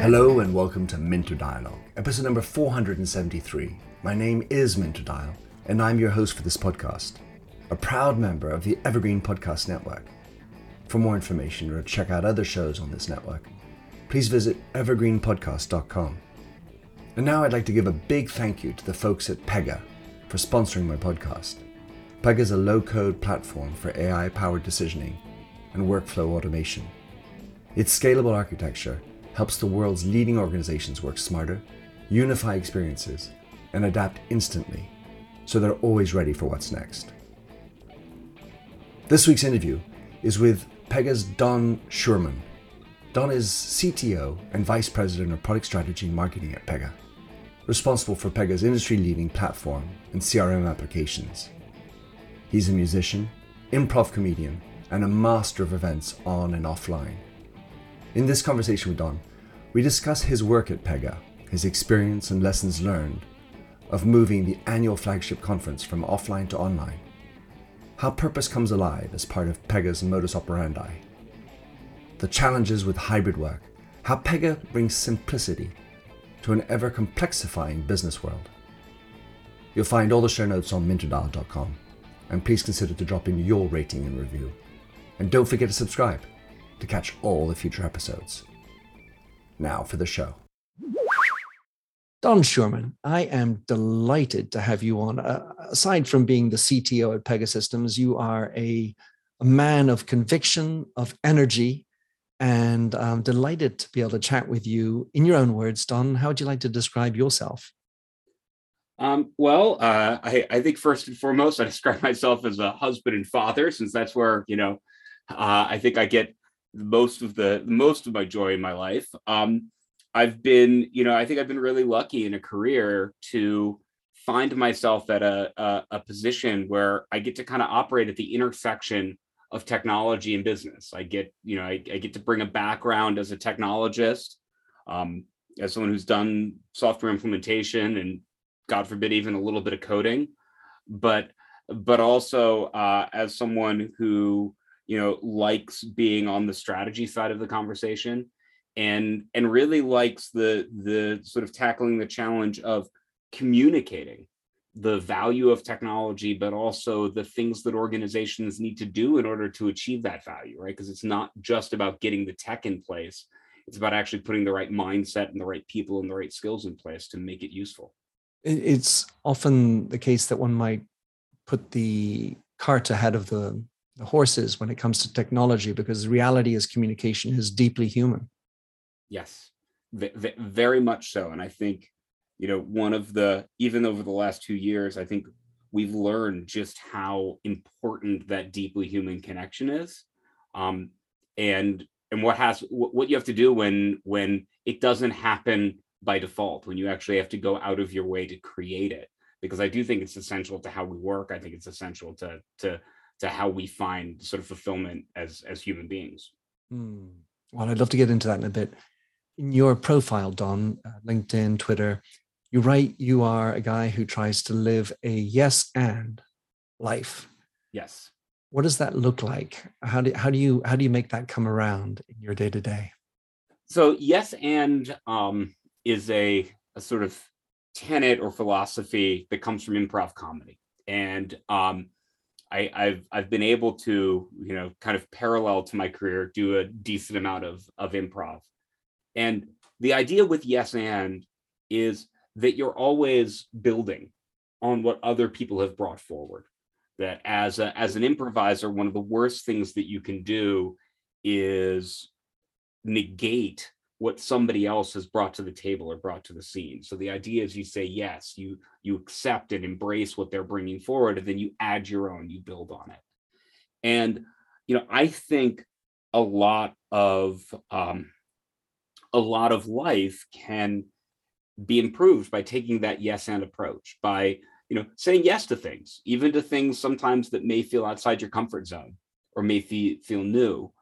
Hello and welcome to Minter Dialogue, episode number 473. My name is Minter Dial, and I'm your host for this podcast, a proud member of the Evergreen Podcast Network. For more information or to check out other shows on this network, please visit evergreenpodcast.com. And now I'd like to give a big thank you to the folks at Pega for sponsoring my podcast. Pega is a low code platform for AI powered decisioning and workflow automation. Its scalable architecture helps the world's leading organizations work smarter, unify experiences, and adapt instantly so they're always ready for what's next. This week's interview is with Pega's Don Schuerman. Don is CTO and Vice President of Product Strategy and Marketing at Pega, responsible for Pega's industry leading platform and CRM applications. He's a musician, improv comedian, and a master of events on and offline. In this conversation with Don, we discuss his work at Pega, his experience and lessons learned of moving the annual flagship conference from offline to online, how purpose comes alive as part of Pega's modus operandi, the challenges with hybrid work, how Pega brings simplicity to an ever complexifying business world. You'll find all the show notes on minterdial.com, and please consider to drop in your rating and review. And don't forget to subscribe to catch all the future episodes. Now for the show. Don Schuerman, I am delighted to have you on. Uh, aside from being the CTO at Pegasystems, you are a, a man of conviction, of energy, and I'm delighted to be able to chat with you in your own words. Don, how would you like to describe yourself? Um, well, uh, I, I, think first and foremost, I describe myself as a husband and father, since that's where you know uh, I think I get most of the most of my joy in my life. Um, I've been, you know, I think I've been really lucky in a career to find myself at a, a, a position where I get to kind of operate at the intersection of technology and business. I get, you know, I, I get to bring a background as a technologist, um, as someone who's done software implementation and God forbid, even a little bit of coding, but but also uh, as someone who you know likes being on the strategy side of the conversation and and really likes the the sort of tackling the challenge of communicating the value of technology but also the things that organizations need to do in order to achieve that value right? Because it's not just about getting the tech in place. It's about actually putting the right mindset and the right people and the right skills in place to make it useful it's often the case that one might put the cart ahead of the, the horses when it comes to technology because reality is communication is deeply human Yes, v- v- very much so. And I think, you know, one of the, even over the last two years, I think we've learned just how important that deeply human connection is. Um, and and what has what you have to do when when it doesn't happen by default when you actually have to go out of your way to create it because i do think it's essential to how we work i think it's essential to to to how we find sort of fulfillment as as human beings hmm. well i'd love to get into that in a bit in your profile, Don, uh, LinkedIn, Twitter, you write you are a guy who tries to live a yes and life. Yes. What does that look like? How do how do you how do you make that come around in your day to day? So yes and um, is a, a sort of tenet or philosophy that comes from improv comedy, and um, I, have I've been able to you know kind of parallel to my career do a decent amount of of improv, and the idea with yes and is that you're always building on what other people have brought forward. That as a, as an improviser, one of the worst things that you can do is negate what somebody else has brought to the table or brought to the scene. So the idea is you say yes, you you accept and embrace what they're bringing forward, and then you add your own, you build on it. And you know, I think a lot of um, a lot of life can be improved by taking that yes and approach by you know saying yes to things even to things sometimes that may feel outside your comfort zone or may feel, feel new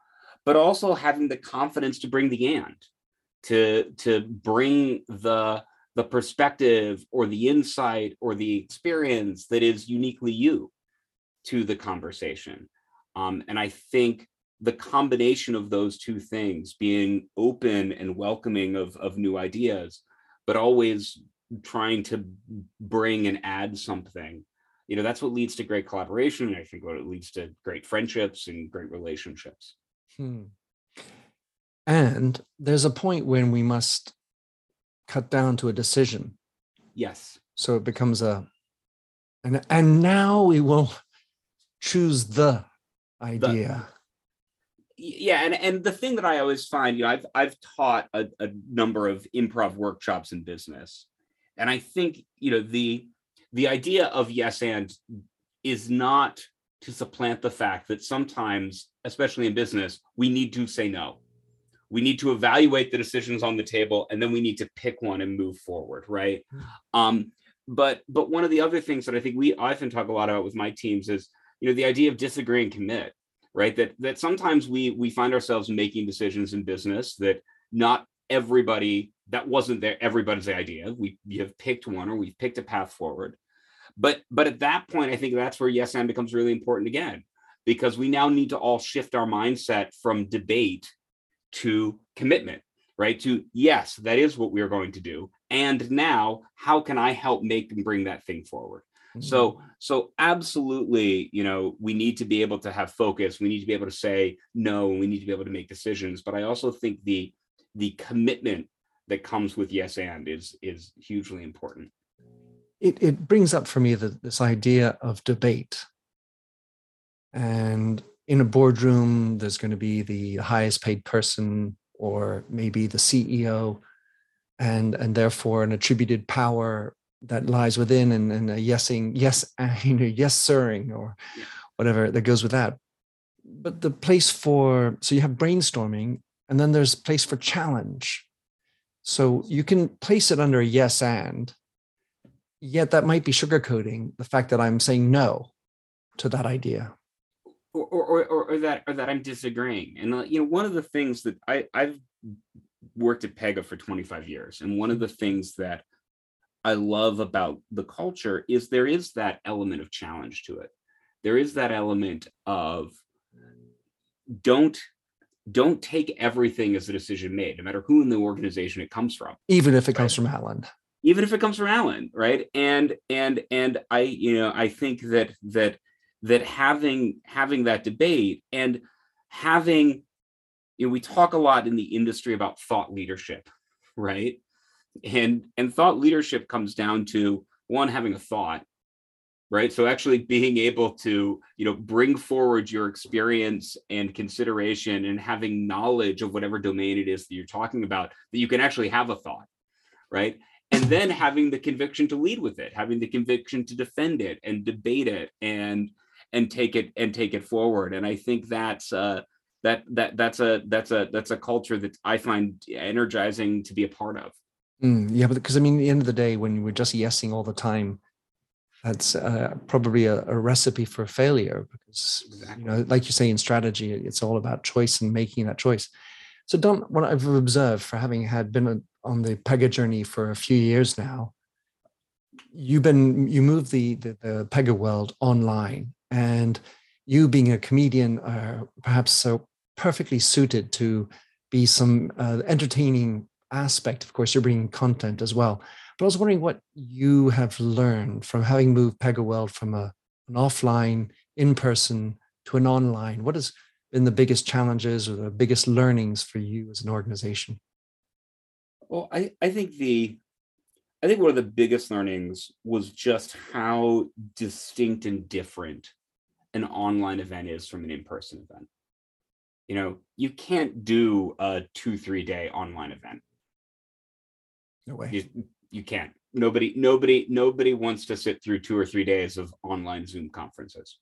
but also having the confidence to bring the and to to bring the the perspective or the insight or the experience that is uniquely you to the conversation Um, and I think the combination of those two things, being open and welcoming of, of new ideas, but always trying to bring and add something, you know, that's what leads to great collaboration. I think what it leads to great friendships and great relationships. Hmm. And there's a point when we must cut down to a decision. Yes. So it becomes a, and and now we will choose the idea. The, yeah, and and the thing that I always find, you know, I've I've taught a, a number of improv workshops in business, and I think you know the the idea of yes and is not to supplant the fact that sometimes, especially in business, we need to say no we need to evaluate the decisions on the table and then we need to pick one and move forward right? Hmm. um, but but one of the other things that i think we often talk a lot about with my teams is you know the idea of disagree and commit right? That that sometimes we we find ourselves making decisions in business that not everybody that wasn't there everybody's idea. We, we have picked one or we've picked a path forward. But but at that point i think that's where yes and becomes really important again because we now need to all shift our mindset from debate to commitment, right? To yes, that is what we're going to do. And now, how can I help make and bring that thing forward? Mm-hmm. So, so absolutely, you know, we need to be able to have focus. We need to be able to say no, and we need to be able to make decisions. But I also think the the commitment that comes with yes and is is hugely important. It it brings up for me the, this idea of debate. And in a boardroom, there's going to be the highest paid person or maybe the CEO, and and therefore an attributed power that lies within and, and a yesing, yes, you know, yes, sirring or whatever that goes with that. But the place for so you have brainstorming, and then there's place for challenge. So you can place it under a yes and, yet that might be sugarcoating the fact that I'm saying no to that idea or, or, or, or that or that I'm disagreeing. And you know, one of the things that I I've worked at Pega for 25 years, and one of the things that I love about the culture is there is that element of challenge to it. There is that element of don't don't take everything as a decision made, no matter who in the organization it comes from. Even if it right? comes from Alan. Even if it comes from Alan, right? And and and I, you know, I think that that that having having that debate and having you know we talk a lot in the industry about thought leadership right? And and thought leadership comes down to one having a thought right? So actually being able to you know bring forward your experience and consideration and having knowledge of whatever domain it is that you're talking about that you can actually have a thought right? And then having the conviction to lead with it having the conviction to defend it and debate it and and take it and take it forward. And I think that's uh, that that that's a that's a that's a culture that I find energizing to be a part of. Mm, yeah, but because I mean, at the end of the day, when we're just yesing all the time, that's uh, probably a, a, recipe for failure. Because exactly. you know, like you say in strategy, it's all about choice and making that choice. So, Don, what I've observed for having had been on the Pega journey for a few years now, you've been you moved the the, the Pega world online, and you being a comedian are perhaps so perfectly suited to be some uh, entertaining aspect. Of course you're bringing content as well. But i was wondering what you have learned from having moved pega world from a, an offline in person to an online. What has been the biggest challenges or the biggest learnings for you as an organization? Well i, I think the I think one of the biggest learnings was just how distinct and different an online event is from an in-person event. You know, you can't do a two, three day online event. No way. You, you can't. Nobody, nobody, nobody wants to sit through two or three days of online Zoom conferences.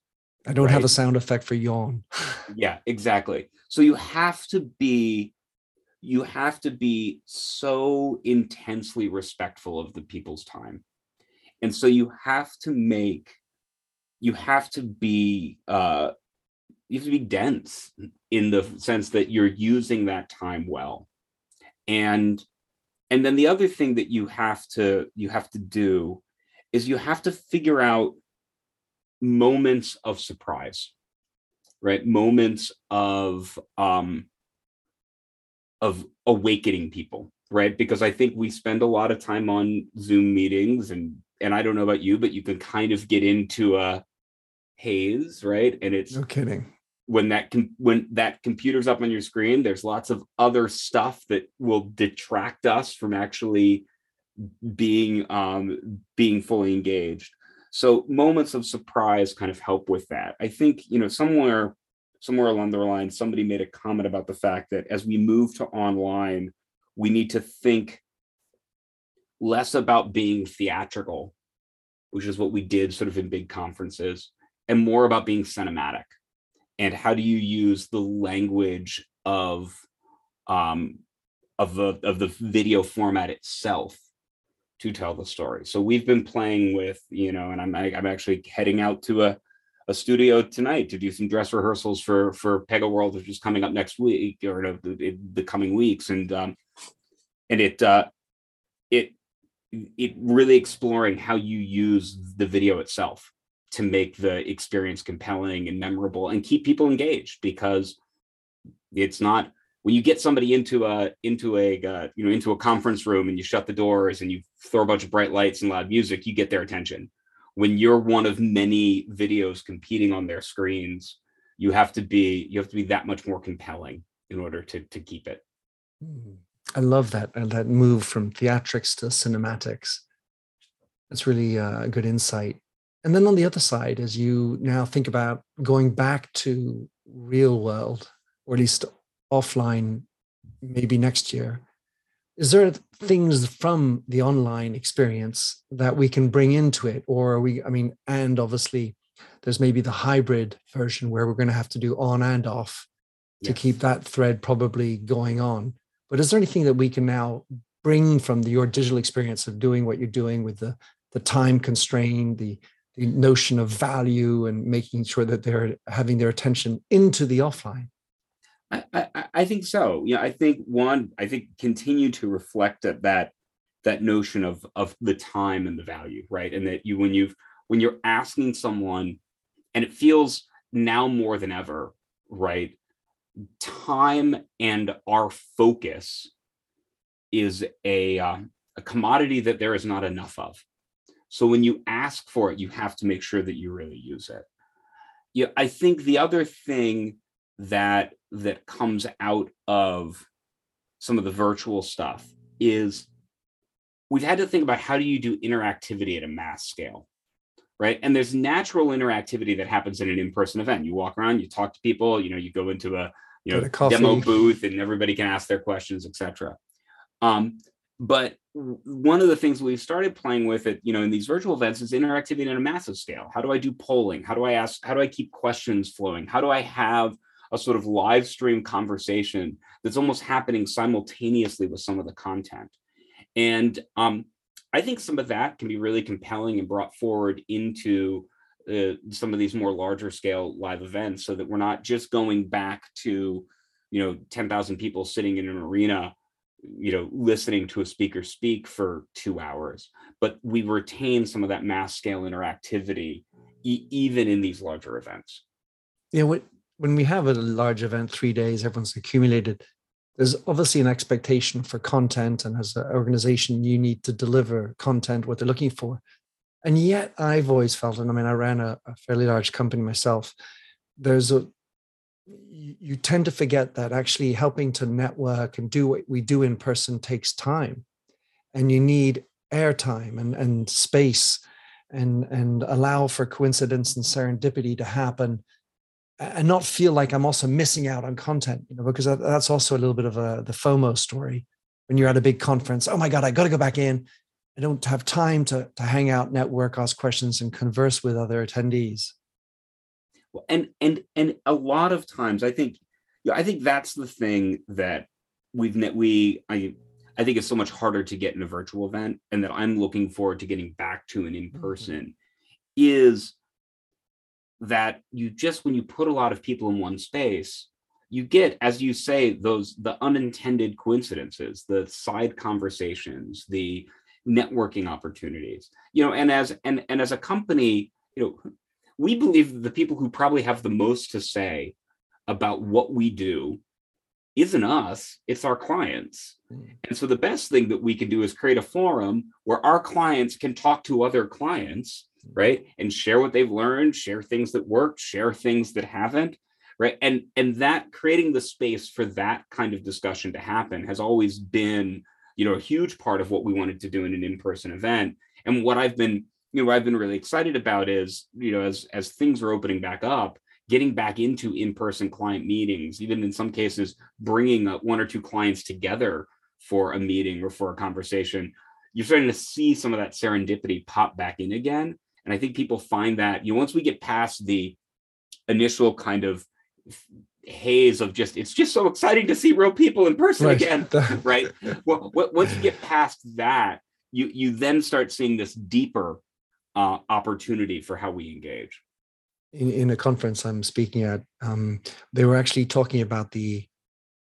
I don't right? have a sound effect for yawn. yeah, exactly. So you have to be you have to be so intensely respectful of the people's time. And so you have to make you have to be uh you have to be dense in the sense that you're using that time well. And and then the other thing that you have to you have to do is you have to figure out moments of surprise right? Moments of um, of awakening people, right? Because I think we spend a lot of time on Zoom meetings, and and I don't know about you, but you can kind of get into a haze, right? And it's no kidding. When that com- when that computer's up on your screen, there's lots of other stuff that will detract us from actually being um being fully engaged so moments of surprise kind of help with that i think you know somewhere somewhere along the line somebody made a comment about the fact that as we move to online we need to think less about being theatrical which is what we did sort of in big conferences and more about being cinematic. And how do you use the language of um of the of the video format itself to tell the story. So we've been playing with, you know, and I'm I'm actually heading out to a a studio tonight to do some dress rehearsals for for Pega World, which is coming up next week or the, the coming weeks, and um, and it uh, it it really exploring how you use the video itself to make the experience compelling and memorable and keep people engaged because it's not when you get somebody into a into a uh, you know into a conference room and you shut the doors and you throw a bunch of bright lights and loud music you get their attention. When you're one of many videos competing on their screens you have to be you have to be that much more compelling in order to to keep it. I love that that move from theatrics to cinematics. That's really uh, a good insight and then on the other side as you now think about going back to real world or at least offline maybe next year is there things from the online experience that we can bring into it or are we i mean and obviously there's maybe the hybrid version where we're going to have to do on and off to yes. keep that thread probably going on but is there anything that we can now bring from the, your digital experience of doing what you're doing with the the time constraint the the notion of value and making sure that they're having their attention into the offline I, I, I think so. Yeah, I think one, I think continue to reflect that that that notion of of the time and the value, right? And that you when you've when you're asking someone, and it feels now more than ever, right? Time and our focus is a uh, a commodity that there is not enough of. So when you ask for it, you have to make sure that you really use it. Yeah, I think the other thing that that comes out of some of the virtual stuff is we've had to think about how do you do interactivity at a mass scale right? And there's natural interactivity that happens in an in-person event. You walk around you talk to people you know you go into a you know demo booth and everybody can ask their questions etc um, but one of the things we've started playing with it you know in these virtual events is interactivity on a massive scale. How do i do polling? How do i ask how do i keep questions flowing? How do i have a sort of live stream conversation that's almost happening simultaneously with some of the content. And um, I think some of that can be really compelling and brought forward into uh, some of these more larger scale live events so that we're not just going back to, you know, 10,000 people sitting in an arena you know listening to a speaker speak for two hours but we retain some of that mass scale interactivity e- even in these larger events yeah what when we have a large event, three days, everyone's accumulated. There's obviously an expectation for content, and as an organization, you need to deliver content what they're looking for. And yet, I've always felt, and I mean, I ran a, a fairly large company myself. There's a you tend to forget that actually helping to network and do what we do in person takes time, and you need airtime and and space, and and allow for coincidence and serendipity to happen and not feel like I'm also missing out on content, you know, because that's also a little bit of a the FOMO story. When you're at a big conference, oh my God, I got to go back in. I don't have time to to hang out, network, ask questions, and converse with other attendees. And and and a lot of times, I think, yeah, I think that's the thing that we've we I I think it's so much harder to get in a virtual event, and that I'm looking forward to getting back to an in person mm-hmm. is that you just when you put a lot of people in one space you get as you say those the unintended coincidences the side conversations the networking opportunities you know and as and and as a company you know we believe that the people who probably have the most to say about what we do isn't us, it's our clients. Mm. And so the best thing that we can do is create a forum where our clients can talk to other clients, mm. right? And share what they've learned, share things that work, share things that haven't, right? And and that creating the space for that kind of discussion to happen has always been, you know, a huge part of what we wanted to do in an in-person event. And what I've been, you know, what I've been really excited about is, you know, as as things are opening back up, getting back into in-person client meetings, even in some cases, bringing up one or two clients together for a meeting or for a conversation, you're starting to see some of that serendipity pop back in again. And I think people find that, you know, once we get past the initial kind of haze of just, it's just so exciting to see real people in person right. again, right? Well, once you get past that, you you then start seeing this deeper uh, opportunity for how we engage in, in a conference I'm speaking at, um, they were actually talking about the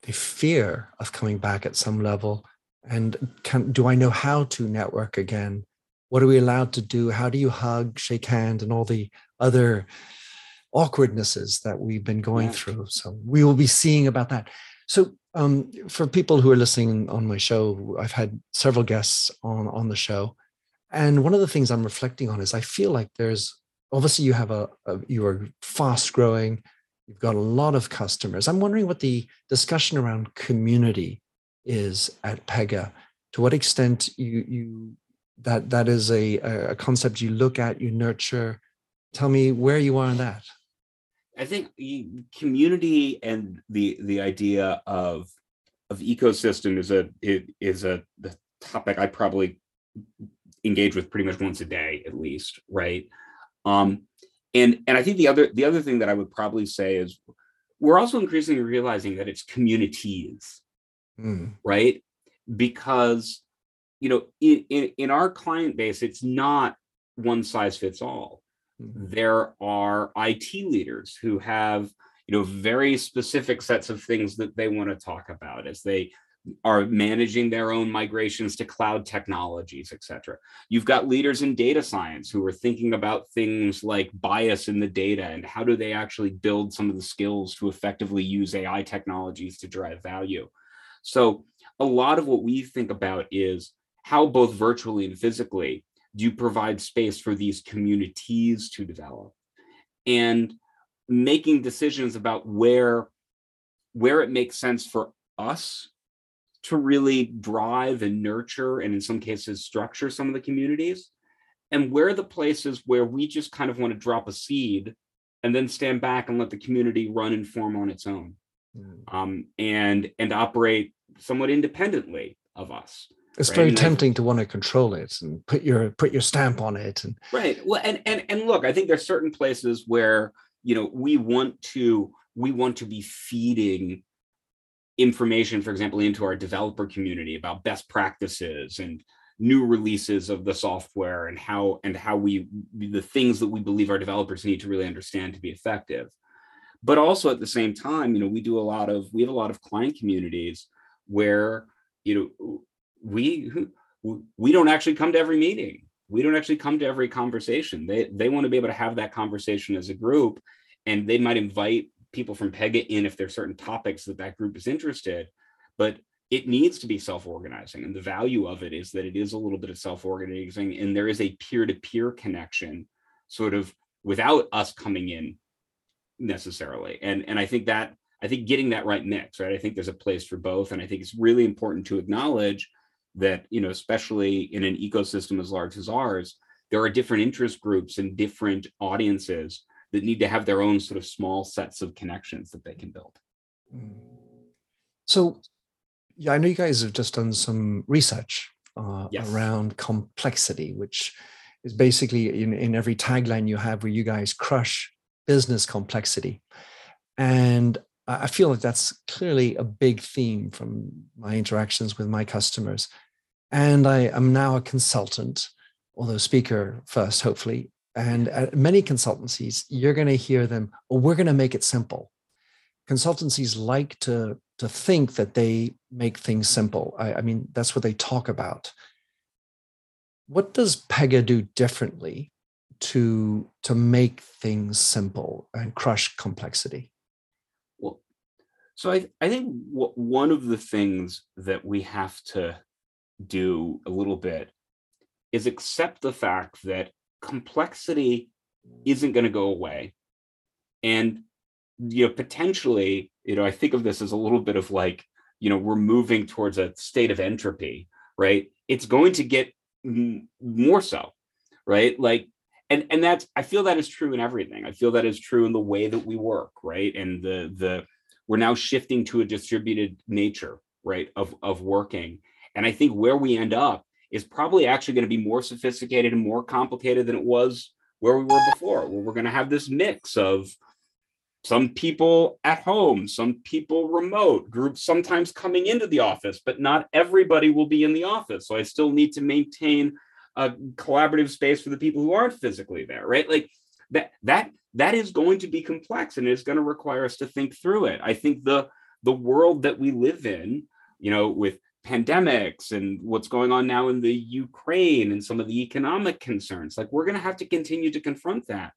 the fear of coming back at some level. And can do I know how to network again? What are we allowed to do? How do you hug, shake hand, and all the other awkwardnesses that we've been going yeah. through? So we will be seeing about that. So um, for people who are listening on my show, I've had several guests on on the show, and one of the things I'm reflecting on is I feel like there's obviously you have a, a, you are fast growing you've got a lot of customers. I'm wondering what the discussion around community is at pega. To what extent you you that that is a a concept you look at you nurture. Tell me where you are in that. I think community and the the idea of of ecosystem is a it is a the topic i probably engage with pretty much once a day at least right um, and and I think the other the other thing that I would probably say is we're also increasingly realizing that it's communities, mm. right? Because you know, in, in, in our client base, it's not one size fits all. Mm-hmm. There are IT leaders who have you know very specific sets of things that they want to talk about as they are managing their own migrations to cloud technologies, et cetera. You've got leaders in data science who are thinking about things like bias in the data and how do they actually build some of the skills to effectively use AI technologies to drive value. So a lot of what we think about is how both virtually and physically do you provide space for these communities to develop and making decisions about where where it makes sense for us to really drive and nurture and in some cases structure some of the communities and where the places where we just kind of want to drop a seed and then stand back and let the community run and form on its own mm. um, and and operate somewhat independently of us it's right? very and tempting to want to control it and put your put your stamp on it and right well and and and look i think there's certain places where you know we want to we want to be feeding information, for example, into our developer community about best practices and new releases of the software and how and how we the things that we believe our developers need to really understand to be effective. But also at the same time you know we do a lot of we have a lot of client communities where you know we we don't actually come to every meeting. We don't actually come to every conversation. They they want to be able to have that conversation as a group and they might invite people from Pega in if there's certain topics that that group is interested, but it needs to be self-organizing. And the value of it is that it is a little bit of self-organizing and there is a peer-to-peer connection sort of without us coming in necessarily. And, and I think that, I think getting that right mix, right? I think there's a place for both. And I think it's really important to acknowledge that, you know, especially in an ecosystem as large as ours, there are different interest groups and different audiences that need to have their own sort of small sets of connections that they can build. So, yeah, I know you guys have just done some research uh, yes. around complexity, which is basically in, in every tagline you have where you guys crush business complexity. And I feel like that's clearly a big theme from my interactions with my customers. And I am now a consultant, although speaker first, hopefully, and at many consultancies, you're going to hear them, well, we're going to make it simple. Consultancies like to, to think that they make things simple. I, I mean, that's what they talk about. What does Pega do differently to to make things simple and crush complexity? Well, so I I think w- one of the things that we have to do a little bit is accept the fact that complexity isn't going to go away. And you know potentially you know i think of this as a little bit of like you know we're moving towards a state of entropy right? It's going to get more so right? Like and and that's i feel that is true in everything. I feel that is true in the way that we work right? And the the we're now shifting to a distributed nature right of of working. And i think where we end up is probably actually going to be more sophisticated and more complicated than it was where we were before where we're going to have this mix of some people at home, some people remote, groups sometimes coming into the office, but not everybody will be in the office. So I still need to maintain a collaborative space for the people who aren't physically there, right? Like that that that is going to be complex and it's going to require us to think through it. I think the the world that we live in, you know, with pandemics and what's going on now in the Ukraine and some of the economic concerns, like we're going to have to continue to confront that.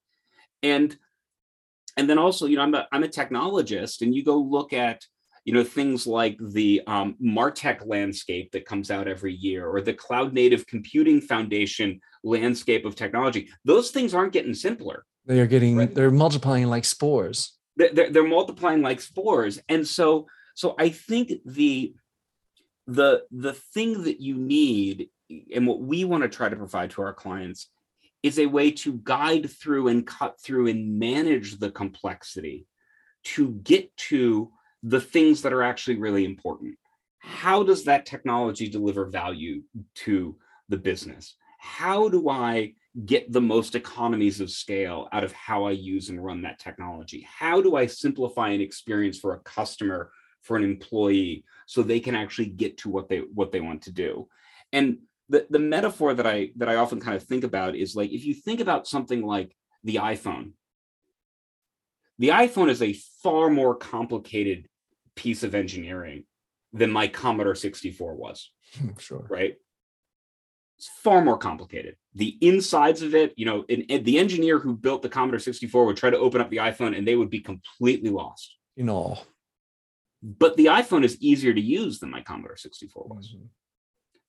And and then also, you know, I'm a I'm a technologist, and you go look at you know things like the um, martech landscape that comes out every year or the cloud native computing foundation landscape of technology. Those things aren't getting simpler. They are getting right? they're multiplying like spores. They're, they're multiplying like spores. And so so i think the the the thing that you need and what we want to try to provide to our clients is a way to guide through and cut through and manage the complexity to get to the things that are actually really important. How does that technology deliver value to the business? How do I get the most economies of scale out of how I use and run that technology? How do I simplify an experience for a customer, for an employee, so they can actually get to what they what they want to do? And the, the metaphor that I that I often kind of think about is like if you think about something like the iPhone. The iPhone is a far more complicated piece of engineering than my Commodore 64 was. Sure. Right. It's far more complicated. The insides of it, you know, and, and eh, the engineer who built the Commodore 64 would try to open up the iPhone and they would be completely lost. You know. But the iPhone is easier to use than my Commodore 64 was. Mm-hmm.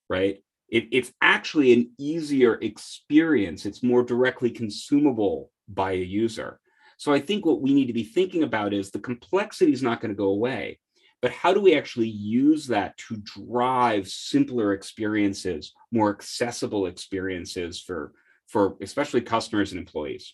Right it, it's actually an easier experience. It's more directly consumable by a user. So I think what we need to be thinking about is the complexity is not going to go away, but how do we actually use that to drive simpler experiences, more accessible experiences for, for especially customers and employees?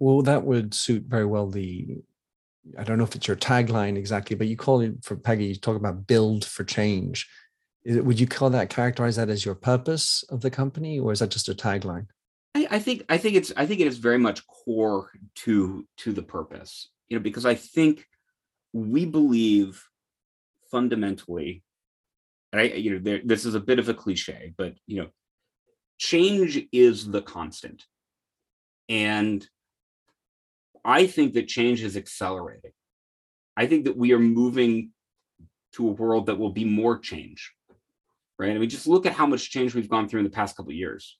Well, that would suit very well the I don't know if it's your tagline exactly, but you call it for Pega, you talk about build for change. It, would you call that characterize that as your purpose of the company, or is that just a tagline? I, I think I think it's I think it is very much core to to the purpose, you know, because I think we believe fundamentally, and I you know there, this is a bit of a cliche, but you know, change is the constant, and I think that change is accelerating. I think that we are moving to a world that will be more change, right? I mean, just look at how much change we've gone through in the past couple years,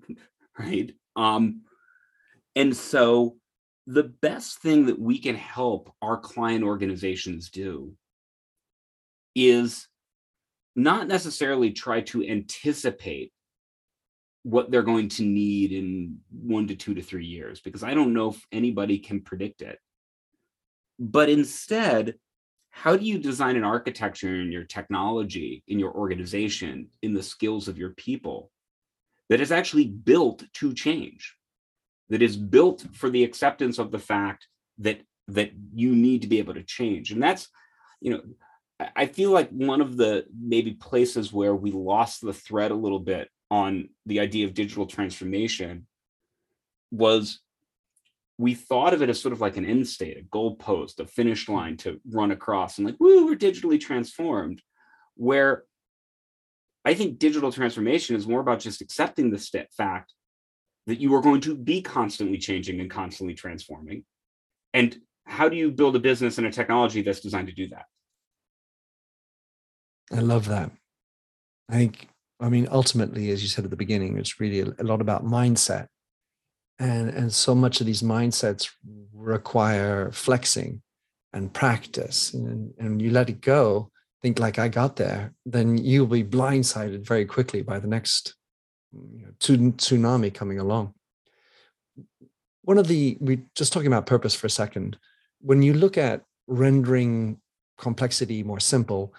right? Um, and so the best thing that we can help our client organizations do is not necessarily try to anticipate what they're going to need in one to two to three years because I don't know if anybody can predict it. But instead, how do you design an architecture in your technology, in your organization, in the skills of your people that is actually built to change, that is built for the acceptance of the fact that that you need to be able to change? And that's, you know, I feel like one of the maybe places where we lost the thread a little bit on the idea of digital transformation was we thought of it as sort of like an end state, a goalpost, a finish line to run across, and like, woo, we're digitally transformed. Where I think digital transformation is more about just accepting the fact that you are going to be constantly changing and constantly transforming. And how do you build a business and a technology that's designed to do that? I love that. I think I mean, ultimately, as you said at the beginning, it's really a, lot about mindset. And, and so much of these mindsets require flexing and practice. And, and you let it go, think like I got there, then you'll be blindsided very quickly by the next you know, tsunami coming along. One of the, we just talking about purpose for a second. When you look at rendering complexity more simple,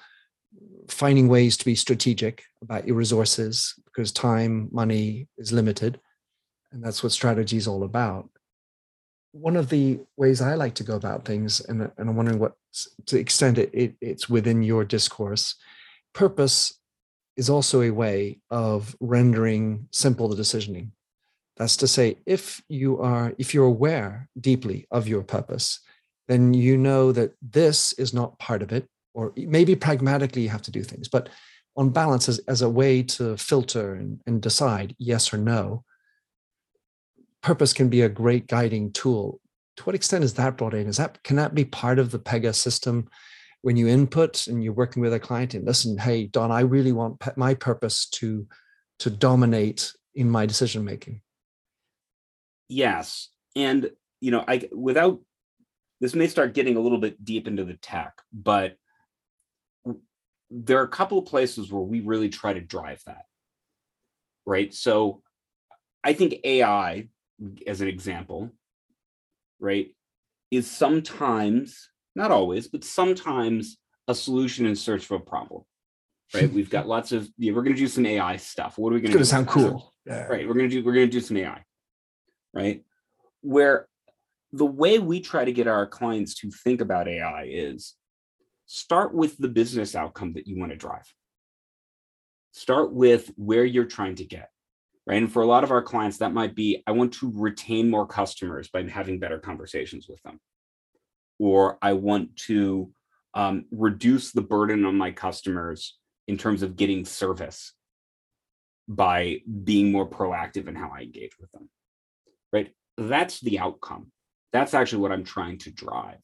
finding ways to be strategic about your resources because time, money is limited. And that's what strategy is all about. One of the ways I like to go about things, and, and I'm wondering what to extend it, it, it's within your discourse. Purpose is also a way of rendering simple the decisioning. That's to say, if you are, if you're aware deeply of your purpose, then you know that this is not part of it or maybe pragmatically you have to do things but on balance as, as a way to filter and, and decide yes or no purpose can be a great guiding tool. To what extent is that brought in? Is that can that be part of the pega system? When you input and you're working with a client and listen hey don i really want my purpose to to dominate in my decision making yes and you know i without this may start getting a little bit deep into the tech but there are a couple of places where we really try to drive that. Right. So I think AI, as an example, right, is sometimes, not always, but sometimes a solution in search for a problem. Right. We've got lots of yeah, we're gonna do some AI stuff. What are we gonna do? sound cool. Yeah. Right. We're gonna do we're gonna do some AI. Right. Where the way we try to get our clients to think about AI is start with the business outcome that you want to drive. Start with where you're trying to get, right? And for a lot of our clients, that might be I want to retain more customers by having better conversations with them, or I want to um, reduce the burden on my customers in terms of getting service by being more proactive in how I engage with them, right? That's the outcome. That's actually what I'm trying to drive.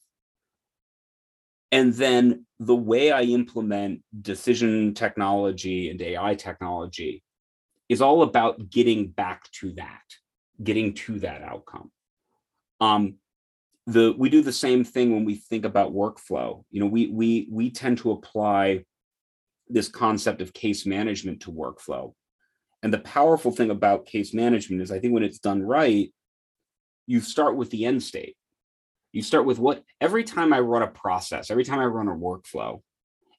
And then the way I implement decision technology and AI technology is all about getting back to that, getting to that outcome. Um, the we do the same thing when we think about workflow. You know, we we we tend to apply this concept of case management to workflow. And the powerful thing about case management is I think when it's done right, you start with the end state you start with what every time I run a process, every time I run a workflow,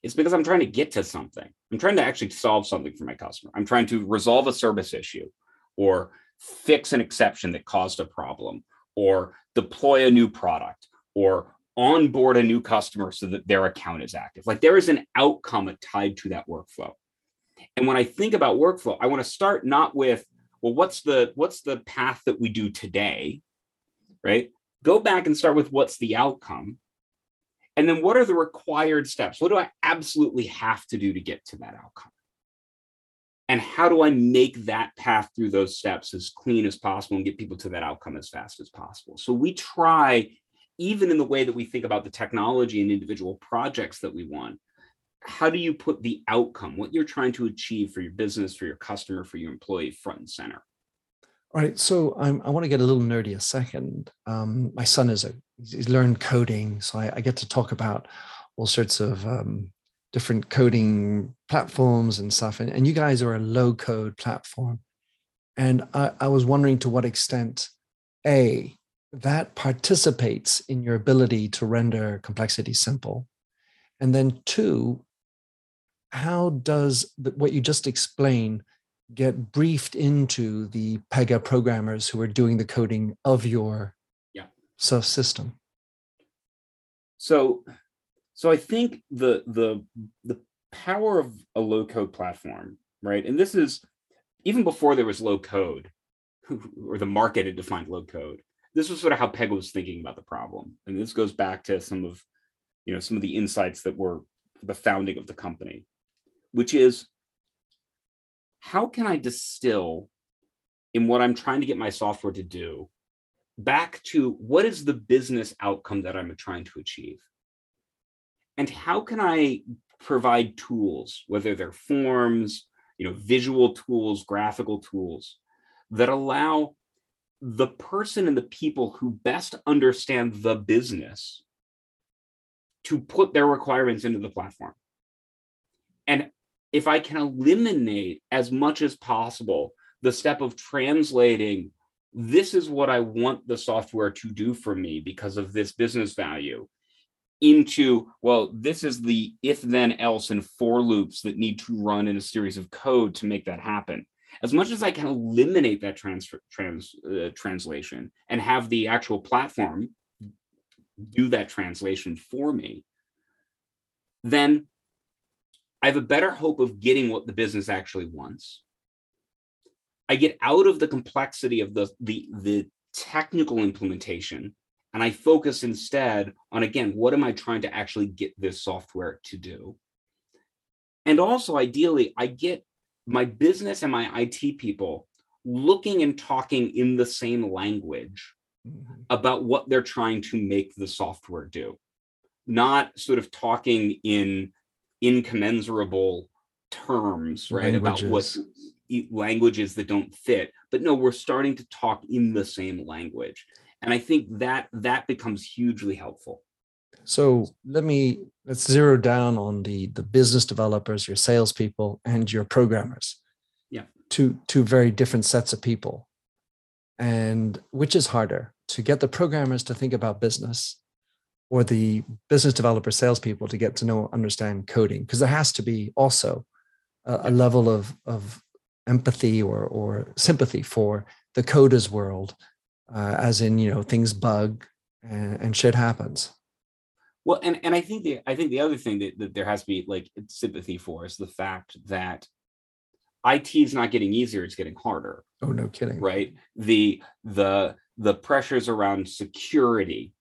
it's because I'm trying to get to something. I'm trying to actually solve something for my customer. I'm trying to resolve a service issue or fix an exception that caused a problem or deploy a new product or onboard a new customer so that their account is active. Like there is an outcome tied to that workflow. And when I think about workflow, I want to start not with, well, what's the what's the path that we do today? Right? Go back and start with what's the outcome. And then what are the required steps? What do i absolutely have to do to get to that outcome? And how do i make that path through those steps as clean as possible and get people to that outcome as fast as possible? So we try even in the way that we think about the technology and individual projects that we want how do you put the outcome what you're trying to achieve for your business for your customer for your employee front and center all right, so I'm, i want to get a little nerdy a second. Um, my son is a he's learned coding, so I, I, get to talk about all sorts of um, different coding platforms and stuff. And, and you guys are a low code platform. And I, I was wondering to what extent, A, that participates in your ability to render complexity simple. And then two, how does the, what you just explained get briefed into the Pega programmers who are doing the coding of your yeah. system? So, so I think the the the power of a low code platform, right? And this is even before there was low code, or the market had defined low code. This was sort of how Pega was thinking about the problem, and this goes back to some of, you know, some of the insights that were the founding of the company, which is how can I distill in what I'm trying to get my software to do back to what is the business outcome that I'm trying to achieve? And how can I provide tools, whether they're forms, you know, visual tools, graphical tools that allow the person and the people who best understand the business to put their requirements into the platform. If I can eliminate as much as possible the step of translating this is what I want the software to do for me because of this business value into, well, this is the if then else and for loops that need to run in a series of code to make that happen. As much as I can eliminate that transfer, trans, uh, translation and have the actual platform do that translation for me, then I have a better hope of getting what the business actually wants. I get out of the complexity of the, the, the technical implementation and I focus instead on, again, what am I trying to actually get this software to do? And also, ideally, I get my business and my IT people looking and talking in the same language mm-hmm. about what they're trying to make the software do, not sort of talking in incommensurable terms, right? Languages. About what languages that don't fit. But no, we're starting to talk in the same language and i think that that becomes hugely helpful so let me let's zero down on the the business developers your salespeople and your programmers yeah two two very different sets of people and which is harder to get the programmers to think about business or the business developer salespeople to get to know understand coding because there has to be also a, a level of of empathy or or sympathy for the coders world uh, as in you know things bug and, and shit happens. Well and and i think the i think the other thing that, that there has to be like sympathy for is the fact that it is not getting easier it's getting harder oh no kidding. right? The the the pressures around security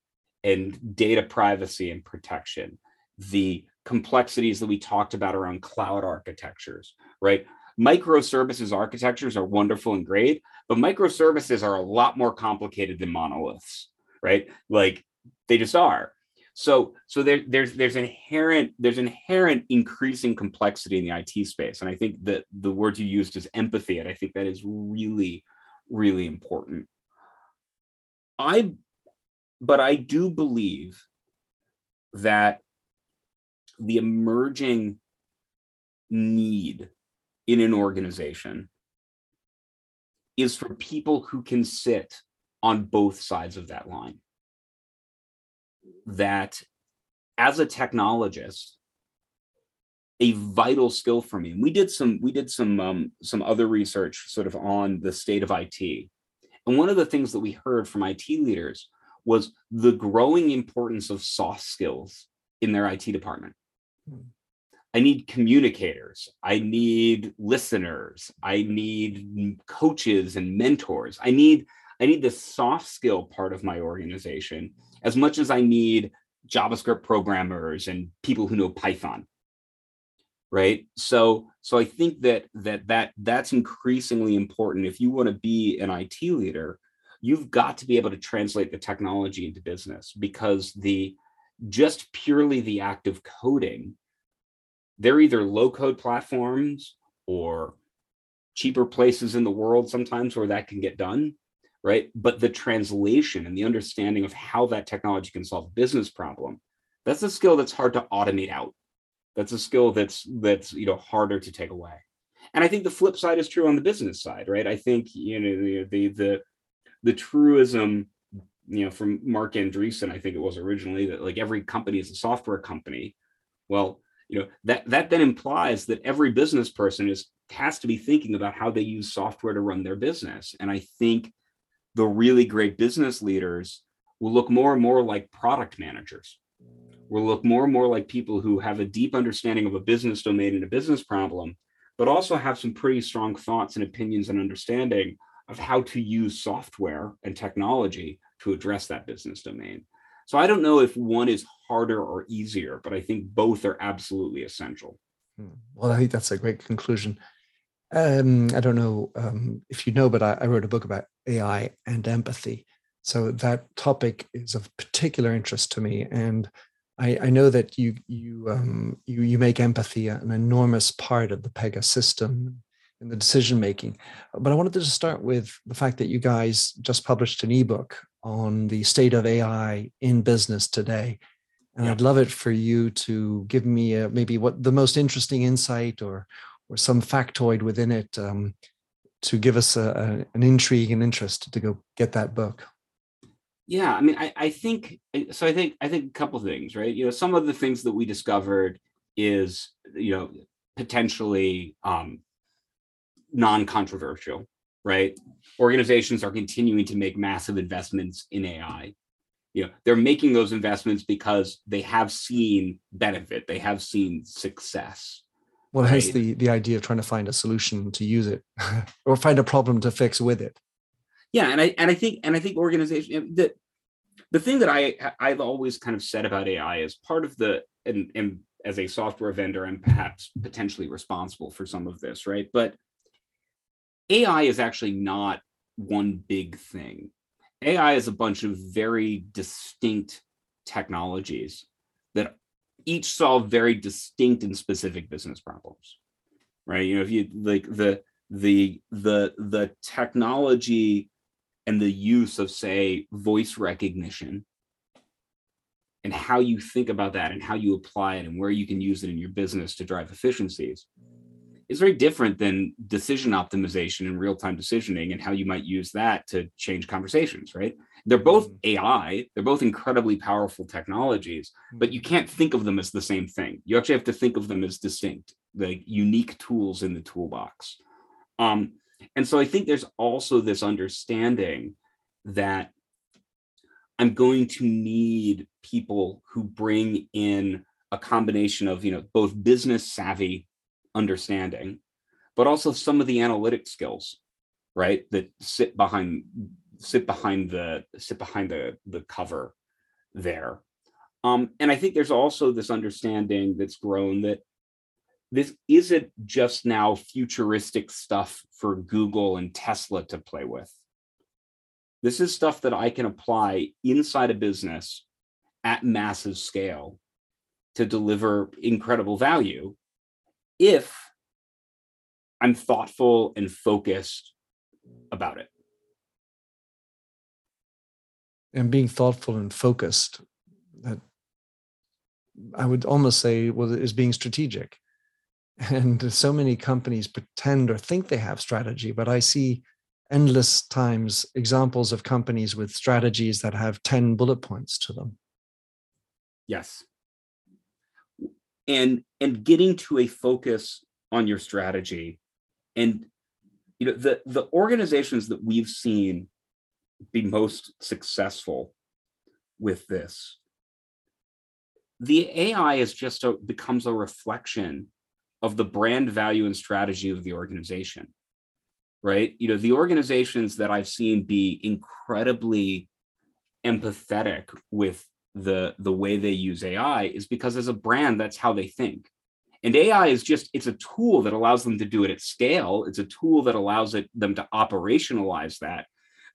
and data privacy and protection the complexities that we talked about around cloud architectures right microservices architectures are wonderful and great, but microservices are a lot more complicated than monoliths, right? Like they just are. So, so there, there's there's inherent there's inherent increasing complexity in the IT space, and I think that the word you used is empathy, and I think that is really, really important. I, but I do believe that the emerging need in an organization is for people who can sit on both sides of that line. That as a technologist, a vital skill for me. And we did some we did some um, some other research sort of on the state of IT. And one of the things that we heard from IT leaders was the growing importance of soft skills in their IT department. Hmm. I need communicators. I need listeners. I need coaches and mentors. I need I need the soft skill part of my organization as much as I need JavaScript programmers and people who know Python. Right? So so I think that that that that's increasingly important if you want to be an IT leader, you've got to be able to translate the technology into business because the just purely the act of coding they're either low code platforms or cheaper places in the world sometimes where that can get done right? But the translation and the understanding of how that technology can solve a business problem that's a skill that's hard to automate out. That's a skill that's that's you know harder to take away. And I think the flip side is true on the business side, right? I think you know the the the, the truism, you know, from Marc Andreessen, I think it was originally that like every company is a software company. Well, you know that that then implies that every business person is has to be thinking about how they use software to run their business, and I think the really great business leaders will look more and more like product managers. Will look more and more like people who have a deep understanding of a business domain and a business problem but also have some pretty strong thoughts and opinions and understanding of how to use software and technology to address that business domain. So I don't know if one is harder or easier, but I think both are absolutely essential. Hmm. Well, I think that's a great conclusion. Um, I don't know um, if you know, but I, I wrote a book about AI and empathy. So that topic is of particular interest to me. And I, I know that you you um, you you make empathy an enormous part of the Pega system in the decision making. But I wanted to start with the fact that you guys just published an ebook on the state of AI in business today. And yeah. I'd love it for you to give me a, maybe what the most interesting insight or or some factoid within it um, to give us a, a, an intrigue and interest to go get that book. Yeah, I mean, I, I think so. I think I think a couple things, right? You know, some of the things that we discovered is you know potentially um, non-controversial, right? Organizations are continuing to make massive investments in AI. You know, they're making those investments because they have seen benefit, they have seen success. Well, right? hence the the idea of trying to find a solution to use it, or find a problem to fix with it yeah and i and i think and i think organization that the thing that i i've always kind of said about ai is part of the and, and as a software vendor i'm perhaps potentially responsible for some of this right but ai is actually not one big thing. Ai is a bunch of very distinct technologies that each solve very distinct and specific business problems right? You know if you like the the the the technology and the use of say voice recognition and how you think about that and how you apply it and where you can use it in your business to drive efficiencies is very different than decision optimization and real-time decisioning and how you might use that to change conversations right they're both mm-hmm. ai they're both incredibly powerful technologies but you mm-hmm. can't think of them as the same thing you actually have to think of them as distinct like unique tools in the toolbox um, and so I think there's also this understanding that I'm going to need people who bring in a combination of, you know, both business savvy understanding, but also some of the analytic skills, right, that sit behind sit behind the sit behind the the cover there. Um, and I think there's also this understanding that's grown that this isn't just now futuristic stuff for Google and Tesla to play with. This is stuff that I can apply inside a business at massive scale to deliver incredible value if I'm thoughtful and focused about it. And being thoughtful and focused, that I would almost say well, is being strategic. And so many companies pretend or think they have strategy but i see endless times examples of companies with strategies that have 10 bullet points to them. Yes and and getting to a focus on your strategy. And you know the the organizations that we've seen be most successful with this the ai is just a becomes a reflection of the brand value and strategy of the organization right? You know the organizations that i've seen be incredibly empathetic with the the way they use ai is because as a brand that's how they think. And ai is just it's a tool that allows them to do it at scale. It's a tool that allows it them to operationalize that.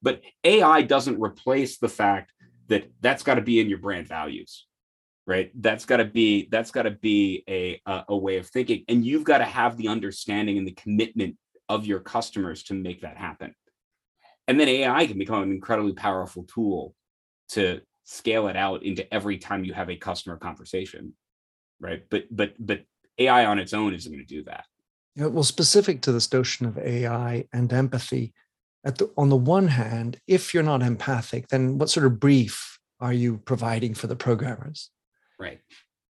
But ai doesn't replace the fact that that's got to be in your brand values right? That's got to be that's got to be a, a, a way of thinking. And you've got to have the understanding and the commitment of your customers to make that happen. And then ai can become an incredibly powerful tool to scale it out into every time you have a customer conversation right but but but ai on its own isn't going to do that Yeah, well, specific to this notion of AI and empathy, at the, on the one hand, if you're not empathic, then what sort of brief are you providing for the programmers? Right.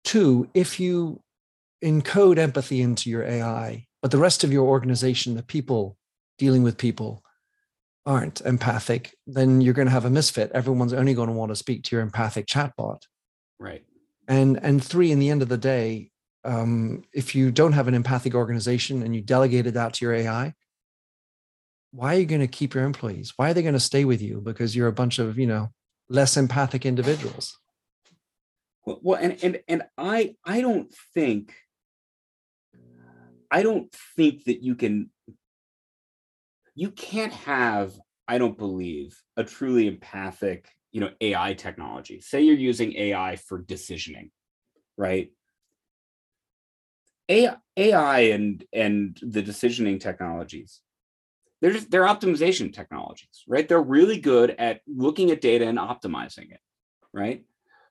Two, if you encode empathy into your AI, but the rest of your organization, the people dealing with people, aren't empathic, then you're going to have a misfit. Everyone's only going to want to speak to your empathic chatbot. Right. And and three, in the end of the day, um, if you don't have an empathic organization and you delegate it out to your AI, why are you going to keep your employees? Why are they going to stay with you? Because you're a bunch of you know less empathic individuals. Well, well and and and I I don't think I don't think that you can you can't have I don't believe a truly empathic you know AI technology. Say you're using AI for decisioning, right? AI and and the decisioning technologies, they're just they're optimization technologies, right? They're really good at looking at data and optimizing it, right?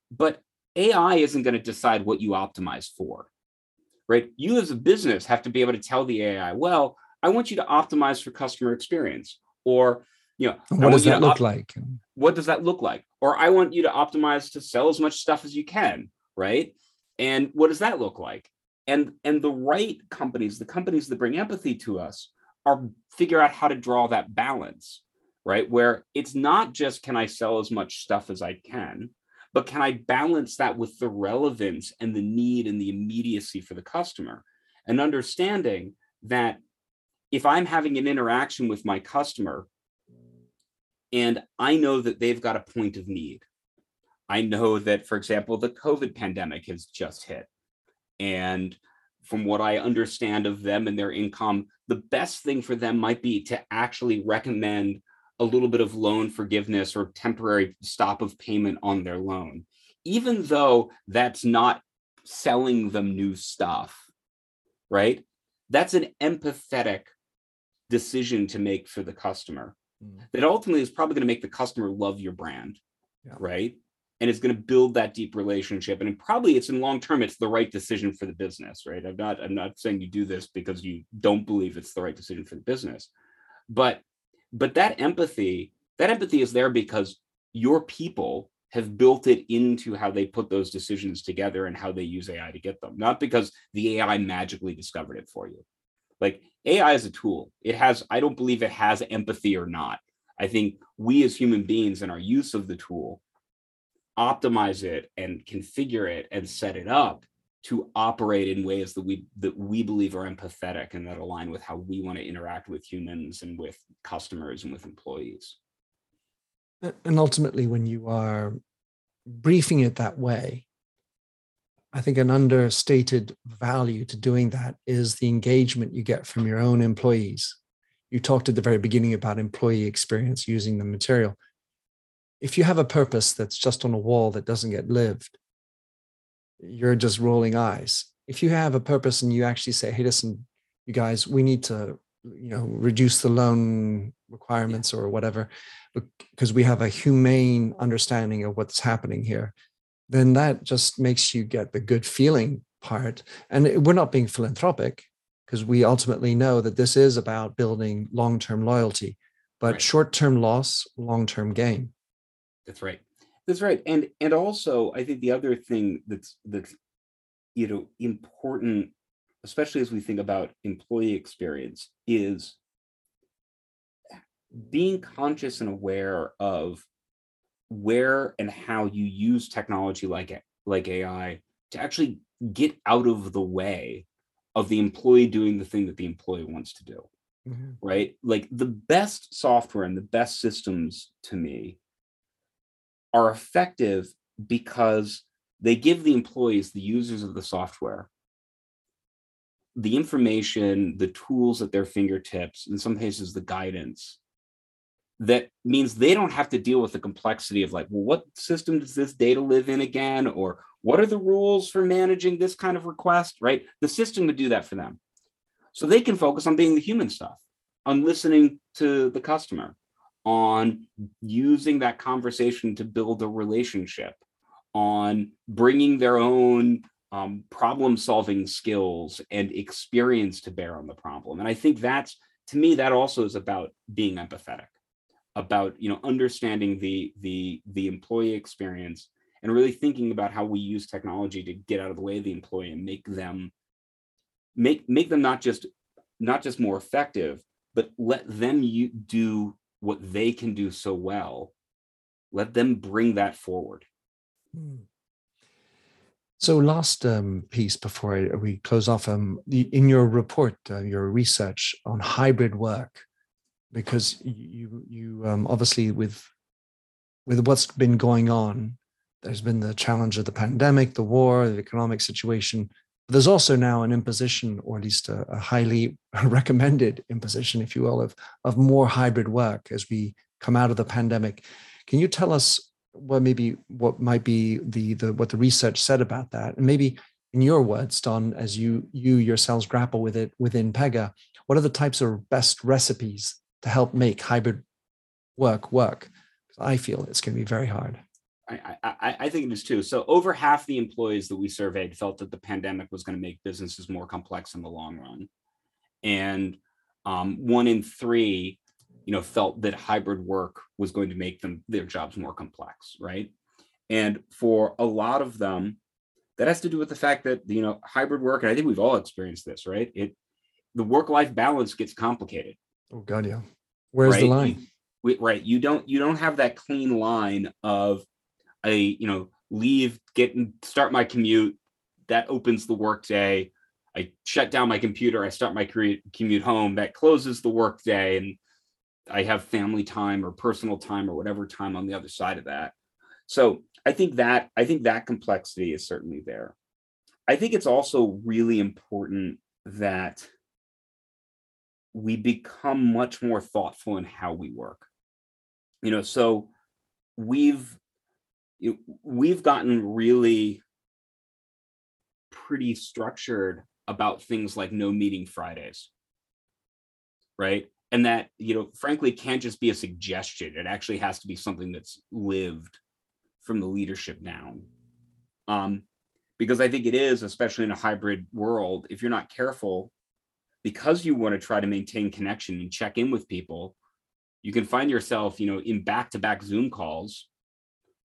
But AI isn't going to decide what you optimize for, right? You as a business have to be able to tell the AI, well, I want you to optimize for customer experience, or you know, what does that look op- like? What does that look like? Or I want you to optimize to sell as much stuff as you can, right? And what does that look like? And and the right companies, the companies that bring empathy to us, are figure out how to draw that balance, right? Where it's not just can I sell as much stuff as I can, but can I balance that with the relevance and the need and the immediacy for the customer? And understanding that if I'm having an interaction with my customer and I know that they've got a point of need. I know that, for example, the COVID pandemic has just hit. And from what I understand of them and their income, the best thing for them might be to actually recommend a little bit of loan forgiveness or temporary stop of payment on their loan, even though that's not selling them new stuff, right? That's an empathetic decision to make for the customer mm. that ultimately is probably going to make the customer love your brand, yeah. right? And it's going to build that deep relationship. And probably it's in long term, it's the right decision for the business, right? I'm not, I'm not saying you do this because you don't believe it's the right decision for the business. But but that empathy, that empathy is there because your people have built it into how they put those decisions together and how they use AI to get them, not because the AI magically discovered it for you. Like AI is a tool. It has, I don't believe it has empathy or not. I think we as human beings in our use of the tool optimize it and configure it and set it up to operate in ways that we that we believe are empathetic and that align with how we want to interact with humans and with customers and with employees. And ultimately, when you are briefing it that way, I think an understated value to doing that is the engagement you get from your own employees. You talked at the very beginning about employee experience using the material. If you have a purpose that's just on a wall that doesn't get lived, you're just rolling eyes. If you have a purpose and you actually say, hey, listen, you guys, we need to, you know, reduce the loan requirements or whatever, because we have a humane understanding of what's happening here then that just makes you get the good feeling part. And we're not being philanthropic because we ultimately know that this is about building long term loyalty, but right. short term loss, long term gain. That's right. That's right. And and also I think the other thing that's that's you know important, especially as we think about employee experience, is being conscious and aware of where and how you use technology like like AI to actually get out of the way of the employee doing the thing that the employee wants to do. Mm-hmm. Right? Like the best software and the best systems to me are effective because they give the employees, the users of the software, the information, the tools at their fingertips, in some cases, the guidance that means they don't have to deal with the complexity of like, well, what system does this data live in again? Or what are the rules for managing this kind of request, right? The system would do that for them. So they can focus on being the human stuff, on listening to the customer, on using that conversation to build a relationship, on bringing their own um, problem solving skills and experience to bear on the problem and i think that's to me that also is about being empathetic about you know understanding the the the employee experience and really thinking about how we use technology to get out of the way of the employee and make them make make them not just not just more effective but let them you do what they can do so well let them bring that forward Hmm. So, last um, piece before we close off, um, in your report, uh, your research on hybrid work, because you you um, obviously with with what's been going on, there's been the challenge of the pandemic, the war, the economic situation. But there's also now an imposition, or at least a, a highly recommended imposition, if you will, of of more hybrid work as we come out of the pandemic. Can you tell us what maybe what might be the the what the research said about that and maybe in your words don as you you yourselves grapple with it within pega what are the types of best recipes to help make hybrid work work. Because i feel it's going to be very hard. I, I, I think it is too. So over half the employees that we surveyed felt that the pandemic was going to make businesses more complex in the long run, and um, one in three you know felt that hybrid work was going to make them their jobs more complex right? And for a lot of them that has to do with the fact that you know hybrid work and i think we've all experienced this right? It the work life balance gets complicated oh god yeah where's right? the line you, right you don't you don't have that clean line of a you know leave get start my commute that opens the work day i shut down my computer i start my commute home that closes the work day and I have family time or personal time or whatever time on the other side of that. So I think that I think that complexity is certainly there. I think it's also really important that we become much more thoughtful in how we work. You know, so we've we've gotten really pretty structured about things like no meeting Fridays. Right? and that you know frankly can't just be a suggestion it actually has to be something that's lived from the leadership down um, because i think it is especially in a hybrid world if you're not careful because you want to try to maintain connection and check in with people you can find yourself you know in back-to-back zoom calls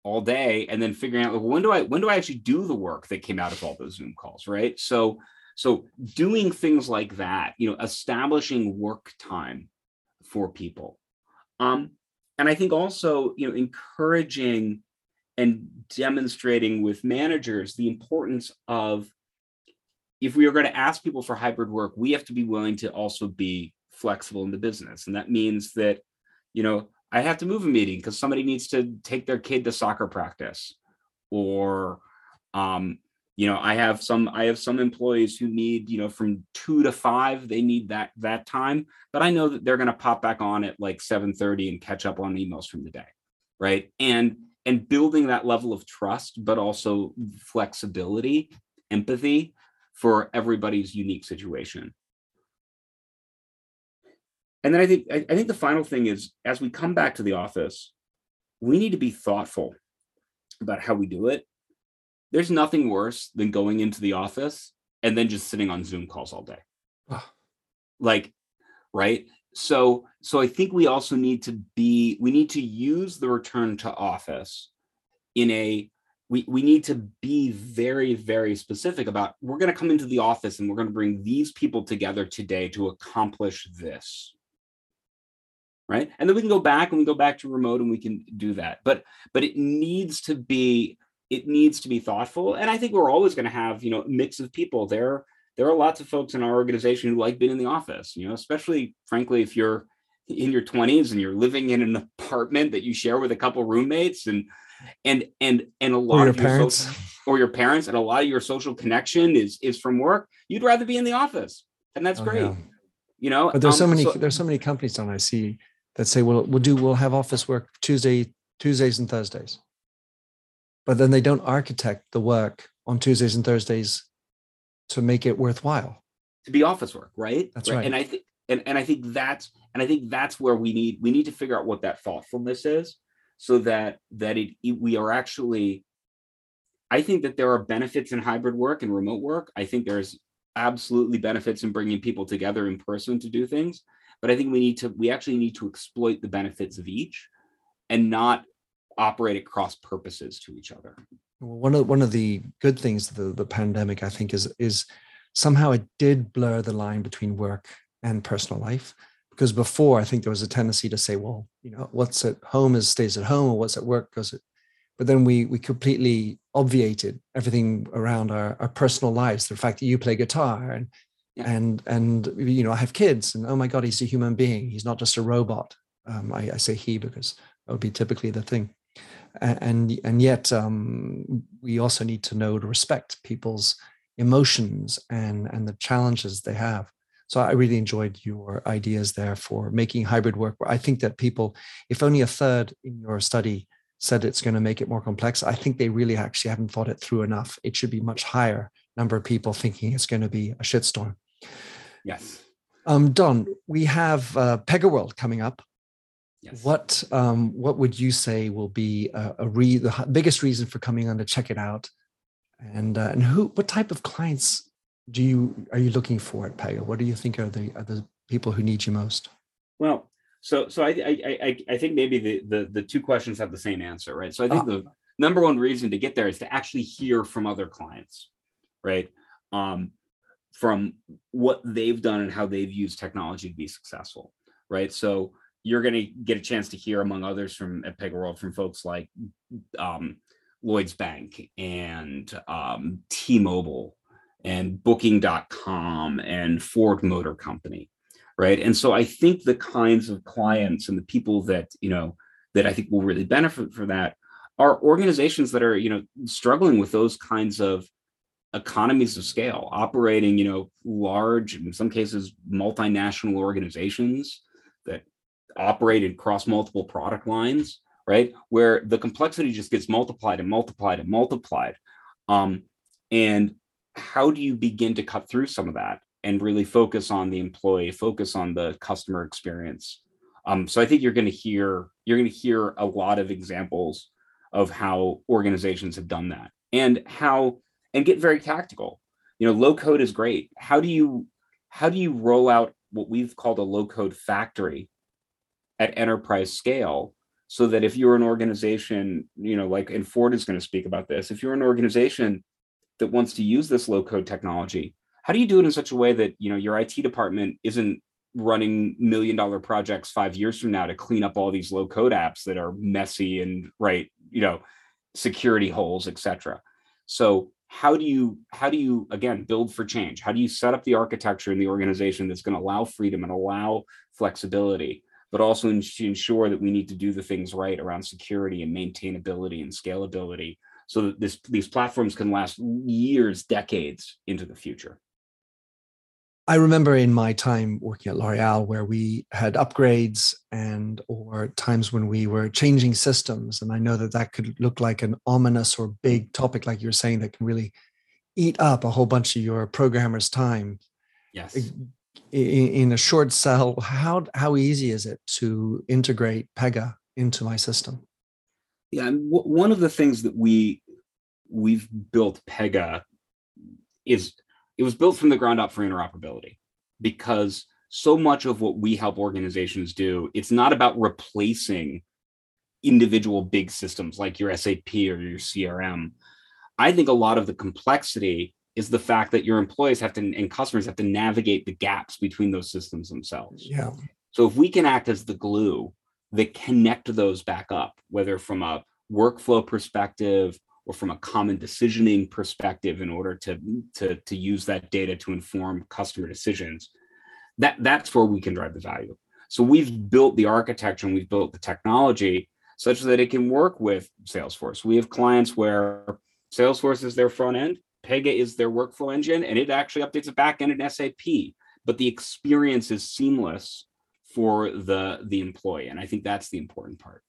all day and then figuring out when do i when do i actually do the work that came out of all those zoom calls right so so doing things like that, you know, establishing work time for people. Um, and I think also, you know, encouraging and demonstrating with managers the importance of if we are going to ask people for hybrid work, we have to be willing to also be flexible in the business. And that means that, you know, I have to move a meeting because somebody needs to take their kid to soccer practice. Or um, you know i have some i have some employees who need you know from two to five they need that that time. But i know that they're going to pop back on at like 7.30 and catch up on emails from the day right? And and building that level of trust but also flexibility empathy for everybody's unique situation and then i think I, I think the final thing is as we come back to the office we need to be thoughtful about how we do it there's nothing worse than going into the office and then just sitting on Zoom calls all day. like, right? So, so I think we also need to be, we need to use the return to office in a, we, we need to be very, very specific about we're going to come into the office and we're going to bring these people together today to accomplish this. Right. And then we can go back and we go back to remote and we can do that. But, but it needs to be it needs to be thoughtful and i think we're always going to have you know a mix of people there there are lots of folks in our organization who like being in the office you know especially frankly if you're in your 20s and you're living in an apartment that you share with a couple roommates and and and and a lot or your of your parents social, or your parents and a lot of your social connection is is from work you'd rather be in the office and that's Oh, great yeah. you know but there's so um, many there's so many companies on i see that say well we'll do we'll have office work tuesday tuesdays and thursdays but then they don't architect the work on tuesdays and thursdays to make it worthwhile to be office work, right? That's right. And I think and, and I think that's and I think that's where we need we need to figure out what that thoughtfulness is so that that it, it- we are actually I think that there are benefits in hybrid work and remote work. I think there's absolutely benefits in bringing people together in person to do things. But I think we need to, we actually need to exploit the benefits of each and not operate at cross purposes to each other. Well, one of one of the good things the the pandemic I think is is somehow it did blur the line between work and personal life because before I think there was a tendency to say, well, you know, what's at home is stays at home, or what's at work goes. At, but then we we completely obviated everything around our, our personal lives. The fact that you play guitar and yeah. and and you know I have kids, and oh my god, he's a human being. He's not just a robot. Um, I, I say he because that would be typically the thing and and yet um, we also need to know to respect people's emotions and and the challenges they have so i really enjoyed your ideas there for making hybrid work i think that people if only a third in your study said it's going to make it more complex i think they really actually haven't thought it through enough. It should be much higher number of people thinking it's going to be a shitstorm. Yes. Um, Don, we have uh, PegaWorld coming up. Yes. What um, what would you say will be a, a re- the biggest reason for coming on to check it out, and uh, and who what type of clients do you are you looking for at Pega? What do you think are the are the people who need you most? Well, so so I I I, I think maybe the, the the two questions have the same answer, right? So I think ah. the number one reason to get there is to actually hear from other clients, right? Um, from what they've done and how they've used technology to be successful, right? So you're going to get a chance to hear, among others, from at Pega World, from folks like um, Lloyd's Bank and um, T-Mobile and Booking.com and Ford Motor Company, right? And so I think the kinds of clients and the people that you know that I think will really benefit from that are organizations that are you know struggling with those kinds of economies of scale, operating you know large, in some cases multinational organizations that operate across multiple product lines, right? Where the complexity just gets multiplied and multiplied and multiplied. Um, and how do you begin to cut through some of that and really focus on the employee, focus on the customer experience? Um, so I think you're going to hear you're going to hear a lot of examples of how organizations have done that and how and get very tactical. You know, low code is great. How do you how do you roll out what we've called a low code factory at enterprise scale so that if you're an organization, you know, like, and Ford is going to speak about this, if you're an organization that wants to use this low code technology, how do you do it in such a way that, you know, your IT department isn't running million dollar projects five years from now to clean up all these low code apps that are messy and right, you know, security holes, etc. So how do you how do you again build for change? How do you set up the architecture in the organization that's going to allow freedom and allow flexibility but also ensure that we need to do the things right around security and maintainability and scalability so that this, these platforms can last years, decades into the future. I remember in my time working at L'Oreal where we had upgrades and or times when we were changing systems. And I know that that could look like an ominous or big topic, like you're saying, that can really eat up a whole bunch of your programmer's time. Yes in a short cell, how how easy is it to integrate Pega into my system? Yeah, one of the things that we we've built Pega is it was built from the ground up for interoperability because so much of what we help organizations do it's not about replacing individual big systems like your SAP or your CRM. I think a lot of the complexity is the fact that your employees have to and customers have to navigate the gaps between those systems themselves. Yeah. So if we can act as the glue that connect those back up, whether from a workflow perspective or from a common decisioning perspective in order to, to, to use that data to inform customer decisions, that, that's where we can drive the value. So we've built the architecture and we've built the technology such that it can work with Salesforce. We have clients where Salesforce is their front end Pega is their workflow engine and it actually updates a backend in SAP, but the experience is seamless for the the employee. And I think that's the important part.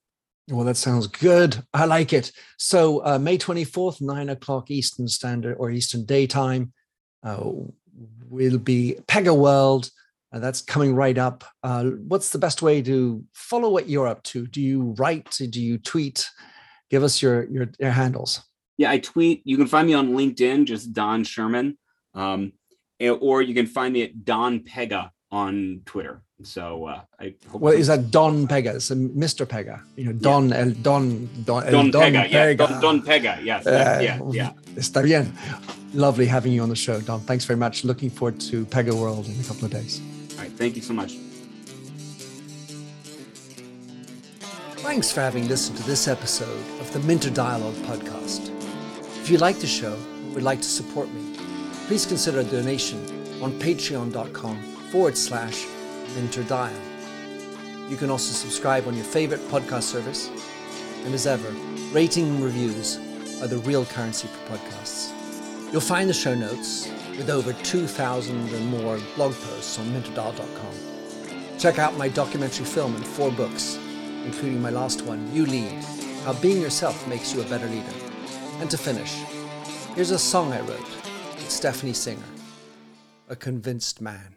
Well, that sounds good. I like it. So uh, May 24th, nine o'clock Eastern Standard or Eastern Daytime uh, will be PegaWorld. Uh, that's coming right up. Uh, what's the best way to follow what you're up to? Do you write? Do you tweet? Give us your your, your handles. Yeah, I tweet. You can find me on LinkedIn, just Don Schuerman, um, or you can find me at Don Pega on Twitter. So uh, I hope well, is that Don Pega? It's Mr. Pega. You know, Don yeah. el Don Don, el Don, Don Pega. Pega. Yeah, Don, Don Pega. Yes. Uh, yeah. Yeah. Está bien. Lovely having you on the show, Don. Thanks very much. Looking forward to Pega World in a couple of days. All right. Thank you so much. Thanks for having listened to this episode of the Minter Dialogue podcast. If you like the show and would like to support me, please consider a donation on patreon.com forward slash minterdial. You can also subscribe on your favorite podcast service. And as ever, rating and reviews are the real currency for podcasts. You'll find the show notes with over 2,000 and more blog posts on minterdial.com. Check out my documentary film and four books, including my last one, You Lead How Being Yourself Makes You a Better Leader. And to finish, here's a song I wrote with Stephanie Singer, A Convinced Man.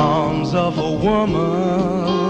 Arms of a woman.